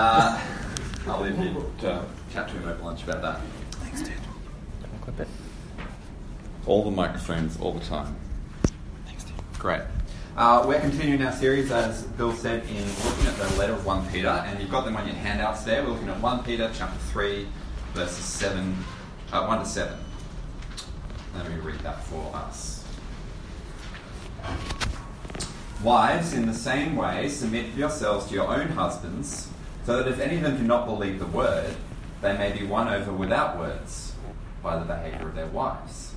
Uh, I'll leave you to chat to him over lunch about that. Thanks, dude. Clip it. All the microphones, all the time. Thanks, dude. Great. Uh, we're continuing our series, as Bill said, in looking at the letter of 1 Peter, and you've got them on your handouts there. We're looking at 1 Peter chapter 3, verses 7, uh, 1 to 7. Let me read that for us. Wives, in the same way, submit yourselves to your own husbands, so that if any of them do not believe the word, they may be won over without words by the behavior of their wives,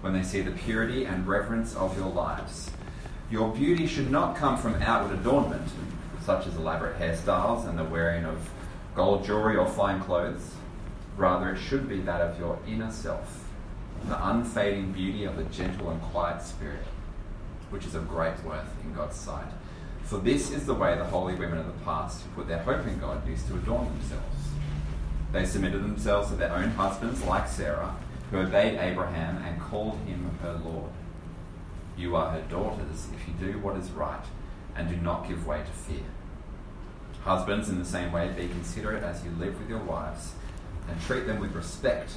when they see the purity and reverence of your lives. Your beauty should not come from outward adornment, such as elaborate hairstyles and the wearing of gold jewelry or fine clothes. Rather, it should be that of your inner self, the unfading beauty of a gentle and quiet spirit which is of great worth in God's sight. For this is the way the holy women of the past who put their hope in God used to adorn themselves. They submitted themselves to their own husbands, like Sarah, who obeyed Abraham and called him her Lord. You are her daughters if you do what is right and do not give way to fear. Husbands, in the same way, be considerate as you live with your wives and treat them with respect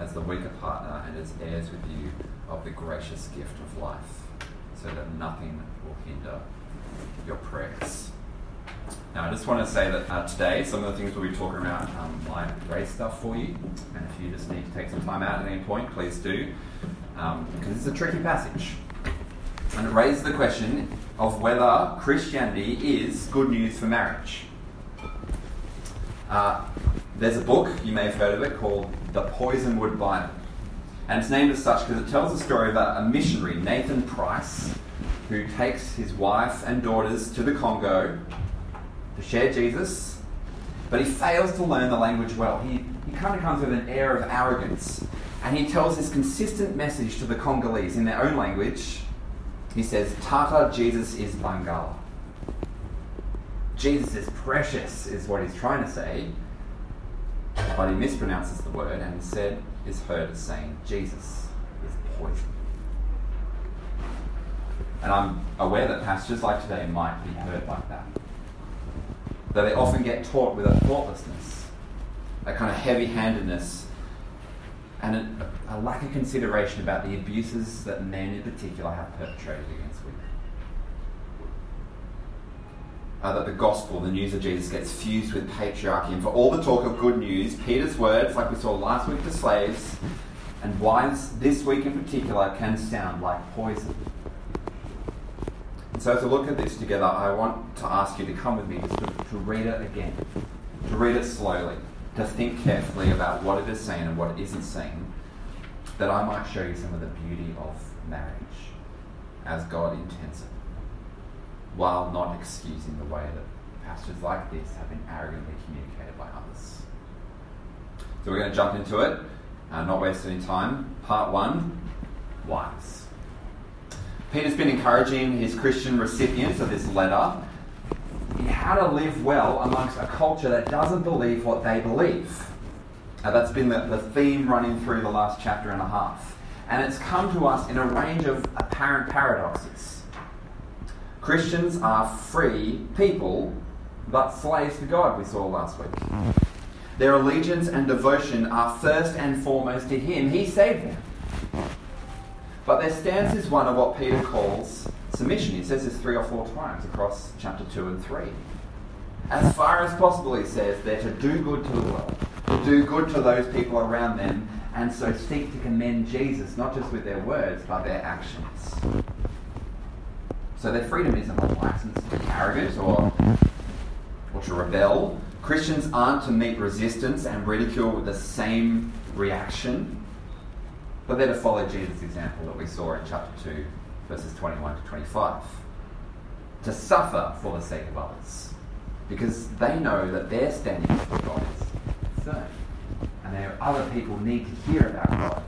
as the weaker partner and as heirs with you of the gracious gift of life so that nothing will hinder your prayers. Now, I just want to say that uh, today, some of the things we'll be talking about um, might raise stuff for you, and if you just need to take some time out at any point, please do, um, because it's a tricky passage. And it raises the question of whether Christianity is good news for marriage. Uh, there's a book, you may have heard of it, called The Poisonwood Bible. And it's named as such because it tells the story about a missionary, Nathan Price, who takes his wife and daughters to the Congo to share Jesus, but he fails to learn the language well. He, he kind of comes with an air of arrogance, and he tells his consistent message to the Congolese in their own language. He says, Tata Jesus is Bangala. Jesus is precious, is what he's trying to say, but he mispronounces the word and instead is heard as saying Jesus is poison. And I'm aware that passages like today might be heard like that. That they often get taught with a thoughtlessness, a kind of heavy handedness, and a, a, lack of consideration about the abuses that men in particular have perpetrated against women. Uh, that the gospel, the news of Jesus, gets fused with patriarchy. And for all the talk of good news, Peter's words, like we saw last week to slaves, and wives this week in particular, can sound like poison. So, to look at this together, I want to ask you to come with me just to, to read it again, to read it slowly, to think carefully about what it is saying and what it isn't saying, that I might show you some of the beauty of marriage as God intends it while not excusing the way that passages like this have been arrogantly communicated by others. So we're going to jump into it, uh, not waste any time. Part one Wives. Peter's been encouraging his Christian recipients of this letter in how to live well amongst a culture that doesn't believe what they believe. Uh, that's been the, the theme running through the last chapter and a half. And it's come to us in a range of apparent paradoxes. Christians are free people, but slaves to God, we saw last week. Their allegiance and devotion are first and foremost to Him. He saved them. But their stance is one of what Peter calls submission. He says this three or four times across chapter 2 and 3. As far as possible, he says, they're to do good to the world, to do good to those people around them, and so seek to commend Jesus, not just with their words, but their actions. So their freedom isn't a license to be arrogant or, or to rebel. Christians aren't to meet resistance and ridicule with the same reaction, but they're to follow Jesus' example that we saw in chapter 2, verses 21 to 25. To suffer for the sake of others, because they know that their standing before God is firm. And are other people need to hear about God,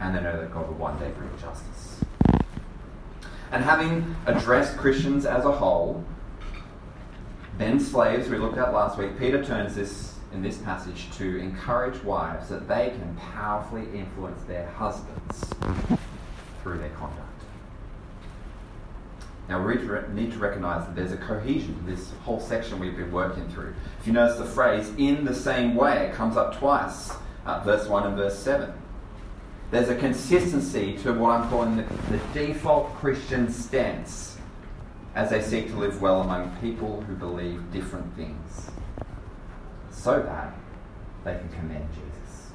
and they know that God will one day bring justice. And having addressed Christians as a whole, then slaves, we looked at last week, Peter turns this in this passage to encourage wives that they can powerfully influence their husbands through their conduct. Now, we need to recognize that there's a cohesion to this whole section we've been working through. If you notice the phrase, in the same way, it comes up twice, uh, verse 1 and verse 7. There's a consistency to what I'm calling the, the default Christian stance as they seek to live well among people who believe different things, so that they can commend Jesus.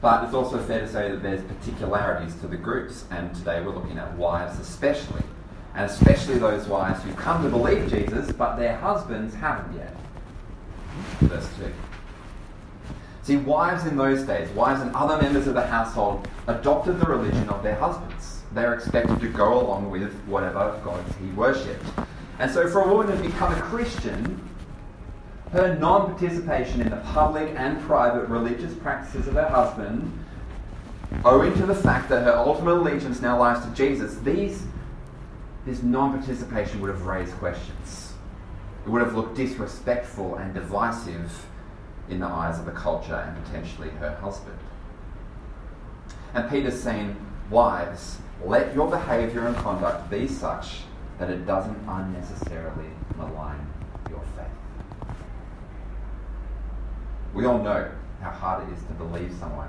But it's also fair to say that there's particularities to the groups, and today we're looking at wives especially, and especially those wives who come to believe Jesus, but their husbands haven't yet. Verse 2. See, wives in those days, wives and other members of the household, adopted the religion of their husbands. They're expected to go along with whatever gods he worshipped. And so, for a woman to become a Christian, her non participation in the public and private religious practices of her husband, owing to the fact that her ultimate allegiance now lies to Jesus, these, this non participation would have raised questions. It would have looked disrespectful and divisive in the eyes of the culture and potentially her husband. And Peter's saying, Wives, let your behaviour and conduct be such that it doesn't unnecessarily malign your faith. We all know how hard it is to believe someone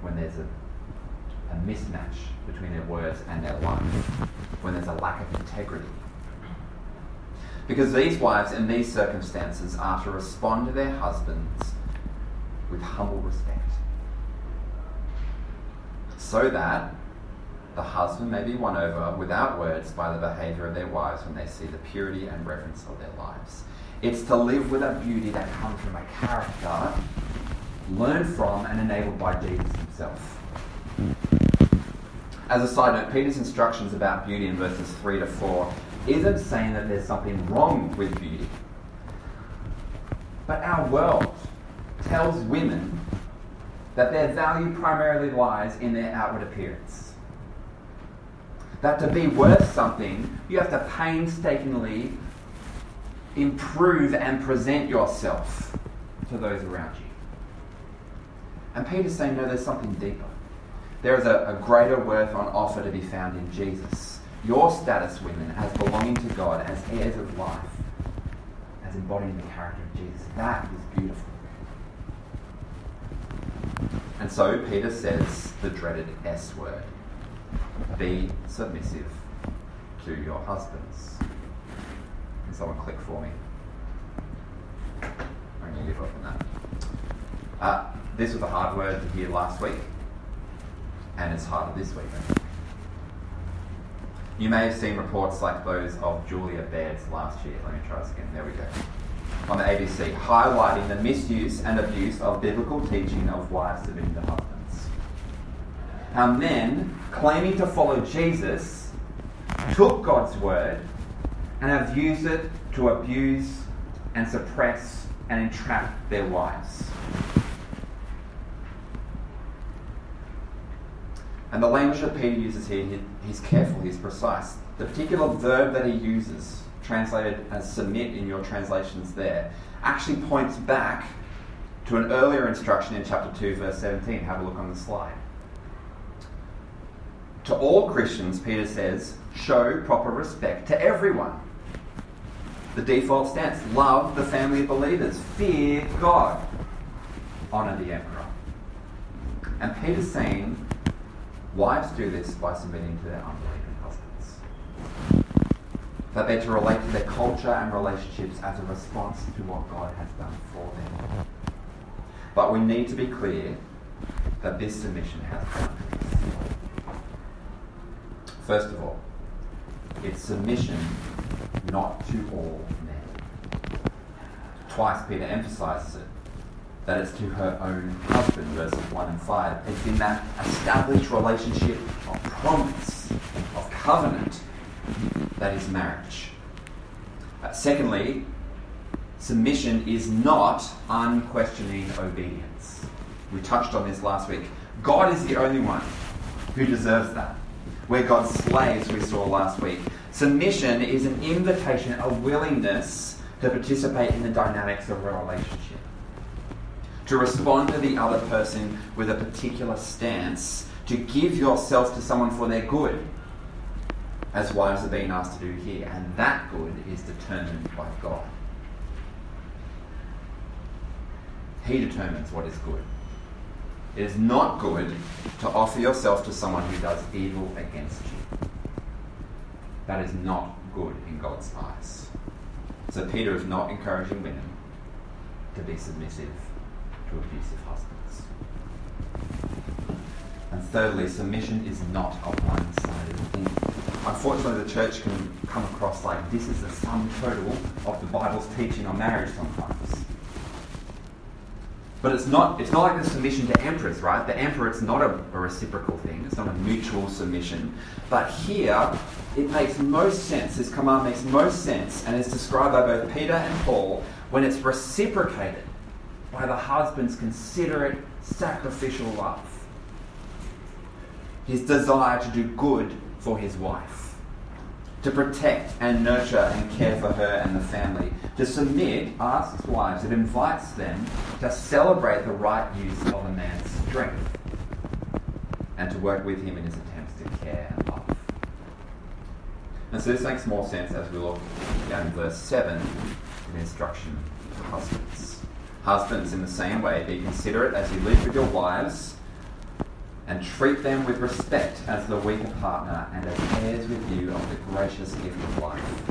when there's a, a mismatch between their words and their life, when there's a lack of integrity. Because these wives in these circumstances are to respond to their husbands with humble respect. So that the husband may be won over without words by the behaviour of their wives when they see the purity and reverence of their lives. It's to live with a beauty that comes from a character learned from and enabled by Jesus himself. As a side note, Peter's instructions about beauty in verses 3 to 4 isn't saying that there's something wrong with beauty. But our world tells women that their value primarily lies in their outward appearance. That to be worth something, you have to painstakingly improve and present yourself to those around you. And Peter's saying, no, there's something deeper. There is a, a greater worth on offer to be found in Jesus. Your status, women, as belonging to God, as heirs of life, as embodying the character of Jesus, that is beautiful. And so Peter says the dreaded S word be submissive to your husbands. Someone click for me? I'm going to give up that. Uh, this was a hard word to hear last week, and it's harder this week. You may have seen reports like those of Julia Baird's last year. Let me try this again. There we go on the ABC, highlighting the misuse and abuse of biblical teaching of wives submitting to husbands. How men, claiming to follow Jesus, took God's word and have used it to abuse and suppress and entrap their wives. And the language that Peter uses here, he's careful, he's precise. The particular verb that he uses translated as submit in your translations there, actually points back to an earlier instruction in chapter 2, verse 17. Have a look on the slide. To all Christians, Peter says, show proper respect to everyone. The default stance love the family of believers, fear God, honour the emperor. And Peter's saying, wives do this by submitting to their unbelieving husbands that they're to relate to their culture and relationships as a response to what God has done for them. But we need to be clear that this submission has boundaries. First of all, it's submission not to all men. Twice Peter emphasizes it that it's to her own husband, verses 1 and 5. It's in that established relationship of promise, of covenant, that is marriage. Uh, secondly, submission is not unquestioning obedience. We touched on this last week. God is the only one who deserves that. We're God's slaves, we saw last week. Submission is an invitation, a willingness to participate in the dynamics of a relationship. To respond to the other person with a particular stance, to give yourself to someone for their good as wives are being asked to do here, and that good is determined by God. He determines what is good. It is not good to offer yourself to someone who does evil against you. That is not good in God's eyes. So Peter is not encouraging women to be submissive to abusive husbands. And thirdly, submission is not a one sided thing. Unfortunately, the church can come across like this is the sum total of the Bible's teaching on marriage sometimes. But it's not, it's not like the submission to emperors, right? The emperor, it's not a, a reciprocal thing, it's not a mutual submission. But here, it makes most sense, this command makes most sense, and is described by both Peter and Paul when it's reciprocated by the husband's considerate, sacrificial love. His desire to do good for his wife, to protect and nurture and care for her and the family. To submit asks wives, it invites them to celebrate the right use of a man's strength and to work with him in his attempts to care and love. And so this makes more sense as we look down in verse 7 in instruction to husbands. Husbands, in the same way, be considerate as you live with your wives and treat them with respect as the weaker partner and as heirs with you of the gracious gift of life,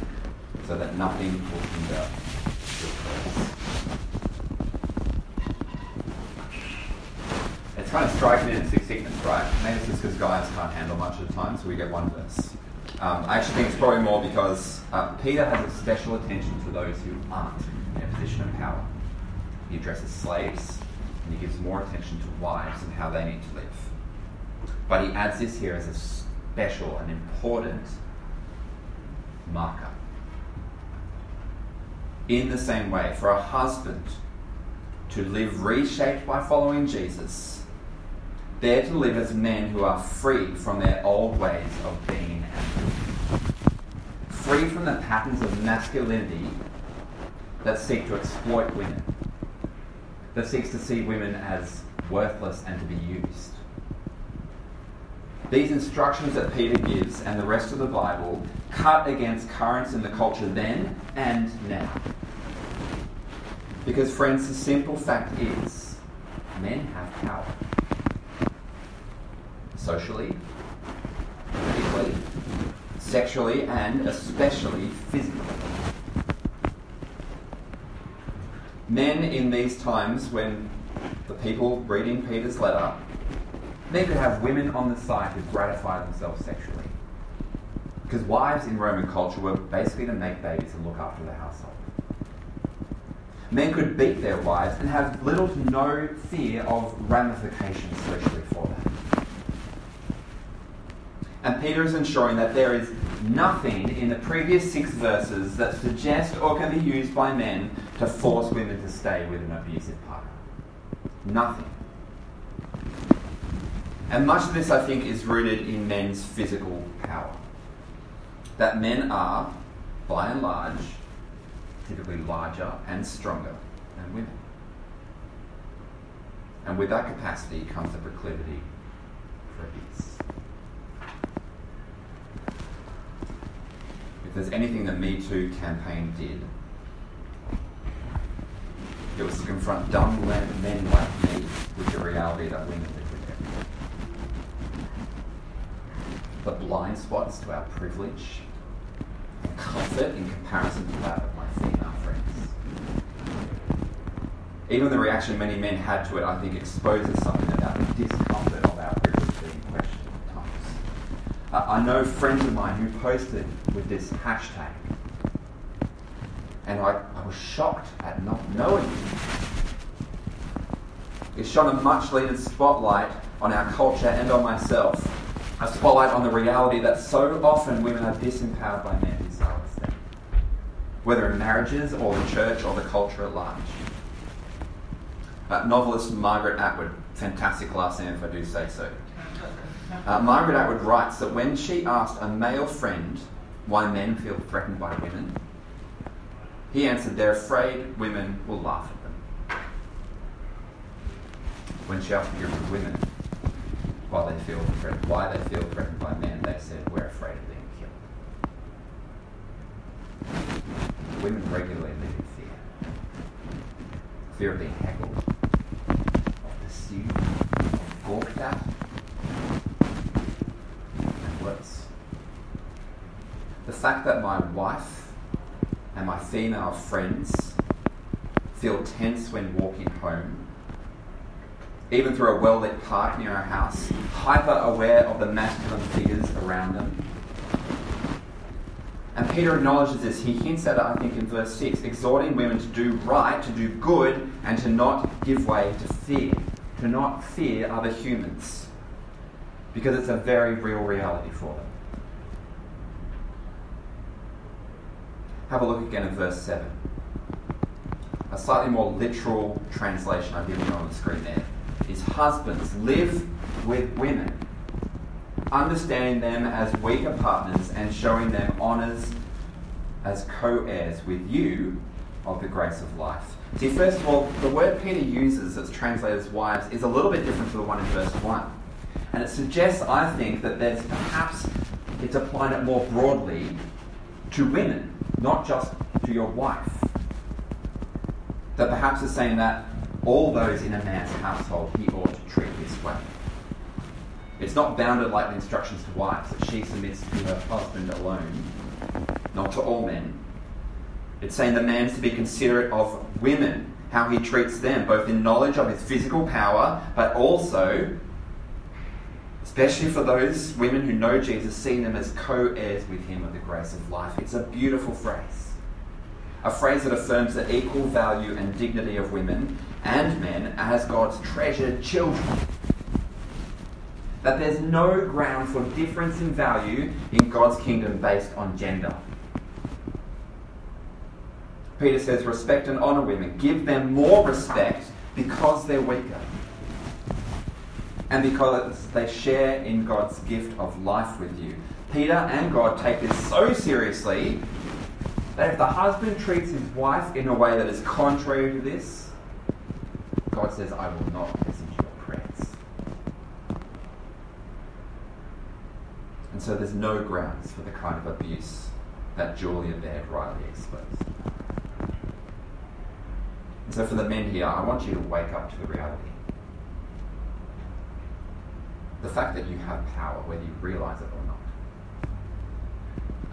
so that nothing will hinder your prayers. It's kind of striking in its succinctness, right? Maybe it's just because guys can't handle much at the time, so we get one verse. Um, I actually think it's probably more because uh, Peter has a special attention to those who aren't in a position of power. He addresses slaves, and he gives more attention to wives and how they need to live. But he adds this here as a special and important marker. In the same way, for a husband to live reshaped by following Jesus, they're to live as men who are free from their old ways of being and. Free from the patterns of masculinity that seek to exploit women, that seeks to see women as worthless and to be used. These instructions that Peter gives and the rest of the Bible cut against currents in the culture then and now. Because, friends, the simple fact is men have power. Socially, politically, sexually, and especially physically. Men in these times, when the people reading Peter's letter men could have women on the side who gratify themselves sexually. Because wives in Roman culture were basically to make babies and look after the household. Men could beat their wives and have little to no fear of ramifications socially for that. And Peter is ensuring that there is nothing in the previous six verses that suggests or can be used by men to force women to stay with an abusive partner. Nothing. And much of this, I think, is rooted in men's physical power. That men are, by and large, typically larger and stronger than women. And with that capacity comes a proclivity for abuse. If there's anything the Me Too campaign did, it was to confront dumb men like me with the reality that women the blind spots to our privilege and comfort in comparison to that of my female friends. Even the reaction many men had to it, I think, exposes something about the discomfort of our privilege being questioned at times. Uh, I know friends of mine who posted with this hashtag, and I, I was shocked at not knowing it. It shone a much needed spotlight on our culture and on myself a spotlight on the reality that so often women are disempowered by men who silence them, whether in marriages or the church or the culture at large. Uh, novelist Margaret Atwood, fantastic last name if I do say so. Uh, Margaret Atwood writes that when she asked a male friend why men feel threatened by women, he answered, They're afraid women will laugh at them. When she asked a group of women why they feel threatened, why they feel threatened by men, they said, We're afraid of being killed. Women regularly live in fear. Fear of being heckled, of pursued, of gawked at, fact that my wife and my female friends feel tense when walking home even through a well lit park near our house, hyper aware of the masculine figures around them. And Peter acknowledges this. He hints at it, I think, in verse 6, exhorting women to do right, to do good, and to not give way to fear, to not fear other humans, because it's a very real reality for them. Have a look again at verse 7. A slightly more literal translation I've given you on the screen there is husbands live with women, understanding them as weaker partners and showing them honours as co heirs with you of the grace of life. See, first of all, the word Peter uses that's translated as wives is a little bit different to the one in verse 1. And it suggests, I think, that there's perhaps it's applying it more broadly to women, not just to your wife. That perhaps is saying that all those in a man's household he ought to treat this way. It's not bounded like the instructions to wives that she submits to her husband alone, not to all men. It's saying the man's to be considerate of women, how he treats them, both in knowledge of his physical power, but also, especially for those women who know Jesus, seeing them as co heirs with him of the grace of life. It's a beautiful phrase. A phrase that affirms the equal value and dignity of women and men as God's treasured children. That there's no ground for difference in value in God's kingdom based on gender. Peter says, respect and honour women. Give them more respect because they're weaker. And because they share in God's gift of life with you. Peter and God take this so seriously that if the husband treats his wife in a way that is contrary to this, God says, I will not listen to your prayers. And so there's no grounds for the kind of abuse that Julia Baird rightly exposed. And so for the men here, I want you to wake up to the reality. The fact that you have power, whether you realize it or not.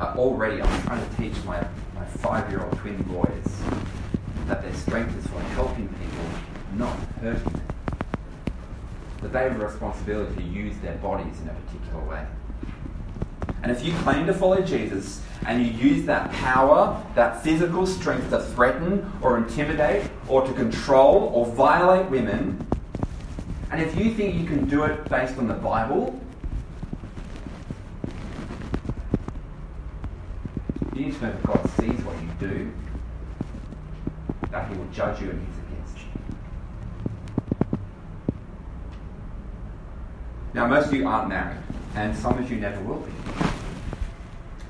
Uh, already, I'm trying to teach my, my five year old twin boys that their strength is for helping people not hurting them. That they have a responsibility to use their bodies in a particular way. And if you claim to follow Jesus and you use that power, that physical strength to threaten or intimidate or to control or violate women, and if you think you can do it based on the Bible, you need to know that God sees what you do, that He will judge you and He's against you. Now, most of you aren't married, and some of you never will be.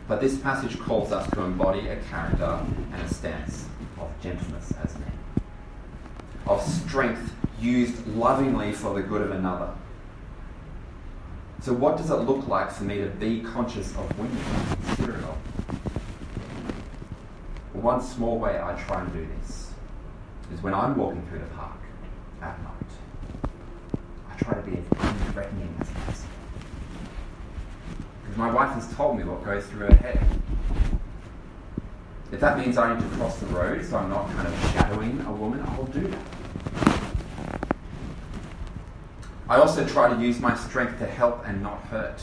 But this passage calls us to embody a character and a stance of gentleness as men, of strength used lovingly for the good of another. So, what does it look like for me to be conscious of women, considerate of? One small way I try and do this is when I'm walking through the park at night I try to be as unthreatening as possible. Because my wife has told me what goes through her head. If that means I need to cross the road so I'm not kind of shadowing a woman, I'll do that. I also try to use my strength to help and not hurt.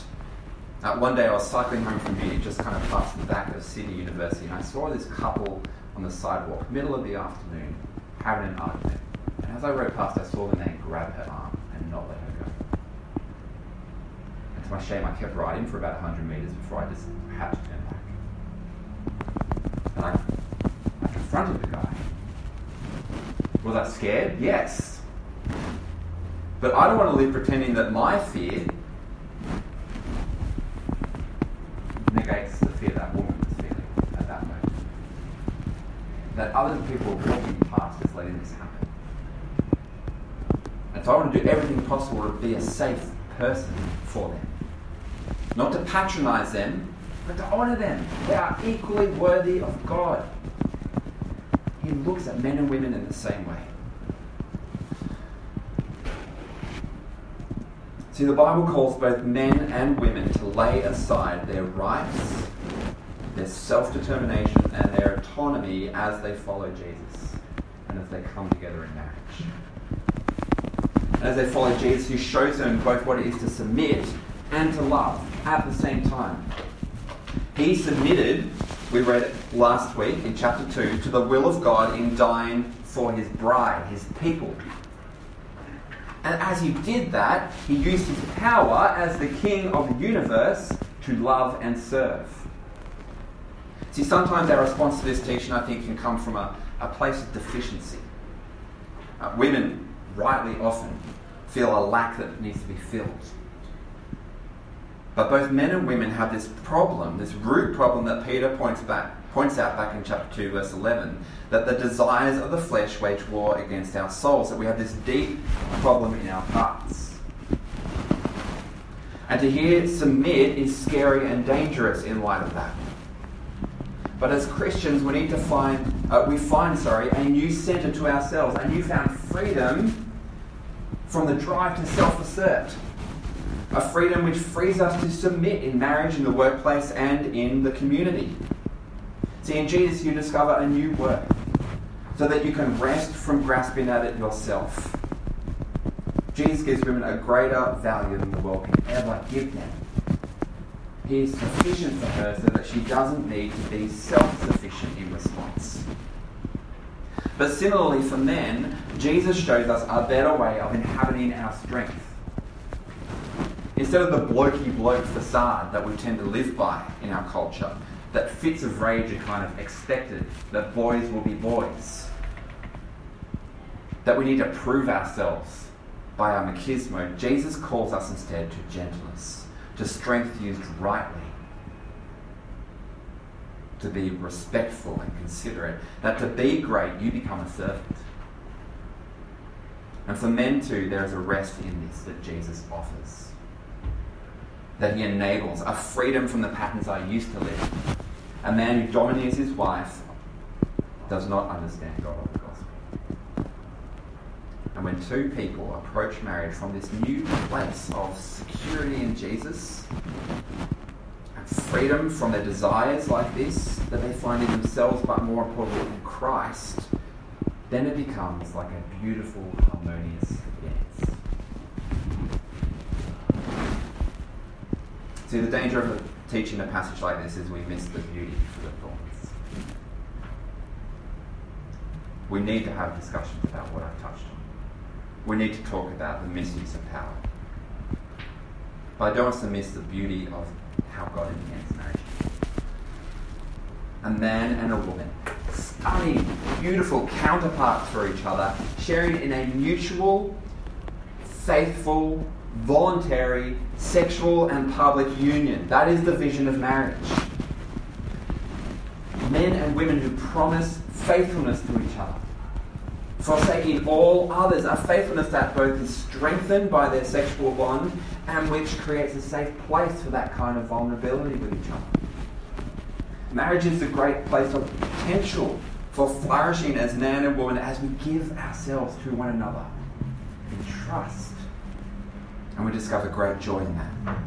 Uh, one day I was cycling home from uni, just kind of past the back of Sydney University, and I saw this couple on the sidewalk, middle of the afternoon, having an argument. And as I rode past, I saw the man grab her arm and not let her go. And to my shame, I kept riding for about 100 metres before I just had to turn back. And I, I confronted the guy. Was I scared? Yes. But I don't want to live pretending that my fear negates the fear that woman was feeling at that moment. That other people walking past is letting this happen. And so I want to do everything possible to be a safe person for them. Not to patronize them, but to honor them. They are equally worthy of God. he looks at men and women in the same way. See, the Bible calls both men and women to lay aside their rights, their self determination, and their autonomy as they follow Jesus and as they come together in marriage. And as they follow Jesus, who shows them both what it is to submit and to love at the same time. He submitted, we read it last week in chapter 2, to the will of God in dying for his bride, his people. And as he did that, he used his power as the king of the universe to love and serve. See, sometimes our response to this teaching, I think, can come from a, a place of deficiency. Uh, women, rightly often, feel a lack that needs to be filled. But both men and women have this problem, this root problem that Peter points back points out back in chapter 2, verse 11, that the desires of the flesh wage war against our souls, that we have this deep problem in our hearts. And to hear submit is scary and dangerous in light of that. But as Christians, we need to find, uh, we find, sorry, a new center to ourselves, a newfound freedom from the drive to self-assert. A freedom which frees us to submit in marriage, in the workplace, and in the community. See, in Jesus, you discover a new work so that you can rest from grasping at it yourself. Jesus gives women a greater value than the world can ever give them. He is sufficient for her so that she doesn't need to be self sufficient in response. But similarly for men, Jesus shows us a better way of inhabiting our strength. Instead of the blokey bloke facade that we tend to live by in our culture, that fits of rage are kind of expected, that boys will be boys, that we need to prove ourselves by our machismo, Jesus calls us instead to gentleness, to strength used rightly, to be respectful and considerate, that to be great, you become a servant. And for men too, there is a rest in this that Jesus offers. That he enables a freedom from the patterns I used to live. A man who dominates his wife does not understand God or the gospel. And when two people approach marriage from this new place of security in Jesus and freedom from their desires like this that they find in themselves, but more importantly in Christ, then it becomes like a beautiful, harmonious dance. See, the danger of teaching a passage like this is we miss the beauty for the thorns. We need to have discussions about what I've touched on. We need to talk about the misuse of power. But I don't want to miss the beauty of how God intends marriage. A man and a woman, stunning, beautiful counterparts for each other, sharing in a mutual, faithful, voluntary, sexual, and public union. That is the vision of marriage. Men and women who promise faithfulness to each other, forsaking all others, a faithfulness that both is strengthened by their sexual bond and which creates a safe place for that kind of vulnerability with each other. Marriage is a great place of potential for flourishing as man and woman as we give ourselves to one another in trust and we discover great joy in that.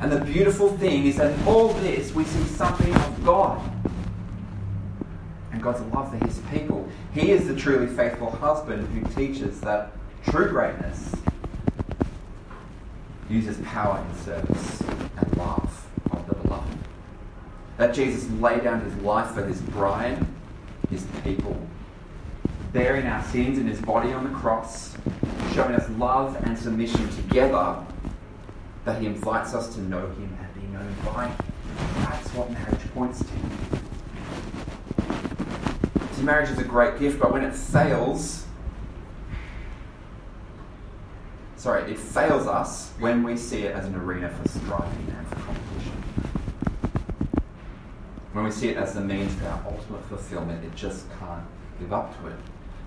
And the beautiful thing is that in all this, we see something of God and God's love for his people. He is the truly faithful husband who teaches that true greatness uses power in service and love of the beloved. That Jesus laid down his life for his bride, his people, bearing our sins in his body on the cross showing us love and submission together, that he invites us to know him and be known by him. That's what marriage points to. See, marriage is a great gift, but when it fails, sorry, it fails us when we see it as an arena for striving and for competition. When we see it as the means to our ultimate fulfillment, it just can't live up to it.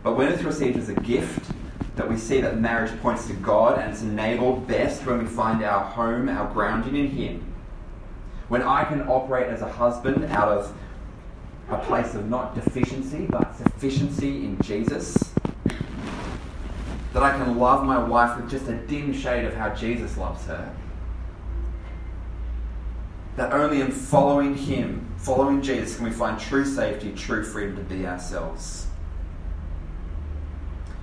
But when it's received as a gift, that we see that marriage points to God and it's enabled best when we find our home, our grounding in Him. When I can operate as a husband out of a place of not deficiency but sufficiency in Jesus. That I can love my wife with just a dim shade of how Jesus loves her. That only in following Him, following Jesus, can we find true safety, true freedom to be ourselves.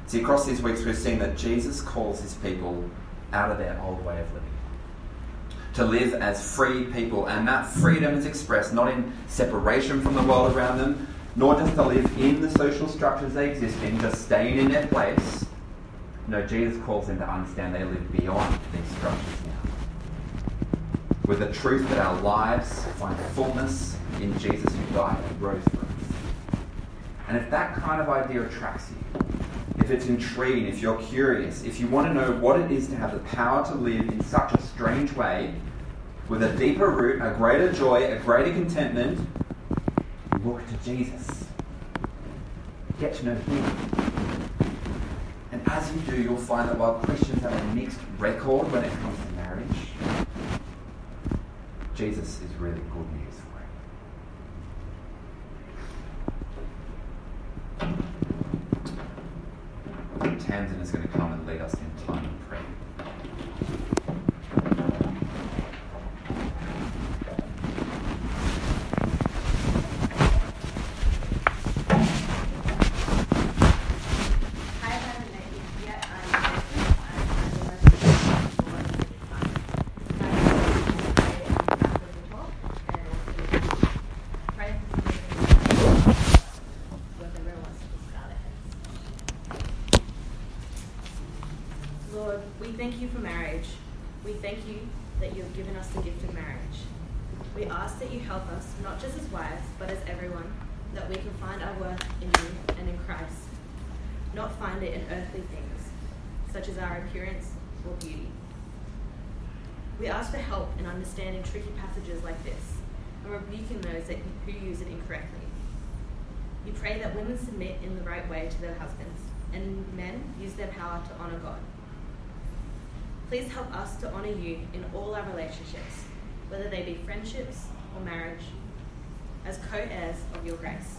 See, across these weeks, we've seen that Jesus calls His people out of their old way of living to live as free people. And that freedom is expressed not in separation from the world around them, nor just to live in the social structures they exist in, just staying in their place. No, Jesus calls them to understand they live beyond these structures now. With the truth that our lives find fullness in Jesus who died and rose for us. And if that kind of idea attracts you, if it's intriguing, if you're curious, if you want to know what it is to have the power to live in such a strange way, with a deeper root, a greater joy, a greater contentment, look to Jesus. Get to know Him. And as you do, you'll find that while Christians have a mixed record when it comes to marriage, Jesus is really good news for you. Tamsin is going to come and lead us in time of prayer. I haven't made it yet. I'm grateful. I'm less than four and six months. I pray after the talk and pray for some what everyone wants to start ahead. Lord, we thank you for marriage. We thank you that you have given us the gift of marriage. We ask that you help us, not just as wives, but as everyone, that we can find our worth in you and in Christ not find it in earthly things, such as our appearance or beauty. We ask for help in understanding tricky passages like this and rebuking those that, who use it incorrectly. We pray that women submit in the right way to their husbands and men use their power to honour God. Please help us to honour you in all our relationships, whether they be friendships or marriage, as co heirs of your grace.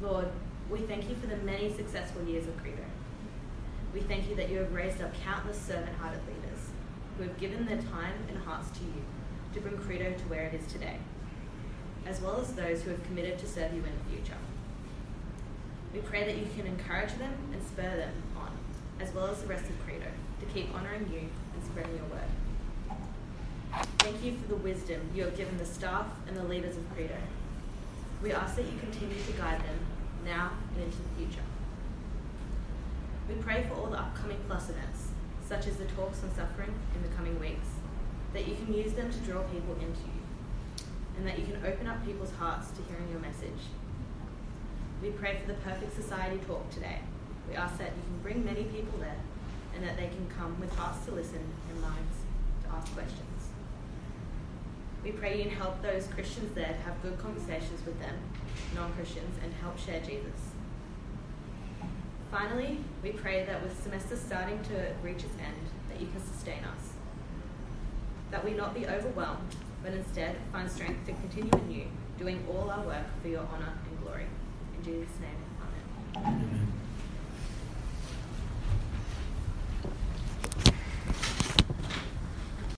Lord, we thank you for the many successful years of Credo. We thank you that you have raised up countless servant hearted leaders who have given their time and hearts to you to bring Credo to where it is today, as well as those who have committed to serve you in the future. We pray that you can encourage them and spur them as well as the rest of Credo, to keep honouring you and spreading your word. Thank you for the wisdom you have given the staff and the leaders of Credo. We ask that you continue to guide them now and into the future. We pray for all the upcoming Plus events, such as the talks on suffering in the coming weeks, that you can use them to draw people into you, and that you can open up people's hearts to hearing your message. We pray for the Perfect Society talk today. We ask that you can bring many people there, and that they can come with hearts to listen and minds to ask questions. We pray you can help those Christians there to have good conversations with them, non Christians, and help share Jesus. Finally, we pray that with semester starting to reach its end, that you can sustain us. That we not be overwhelmed, but instead find strength to continue in you, doing all our work for your honour and glory. In Jesus' name. Amen.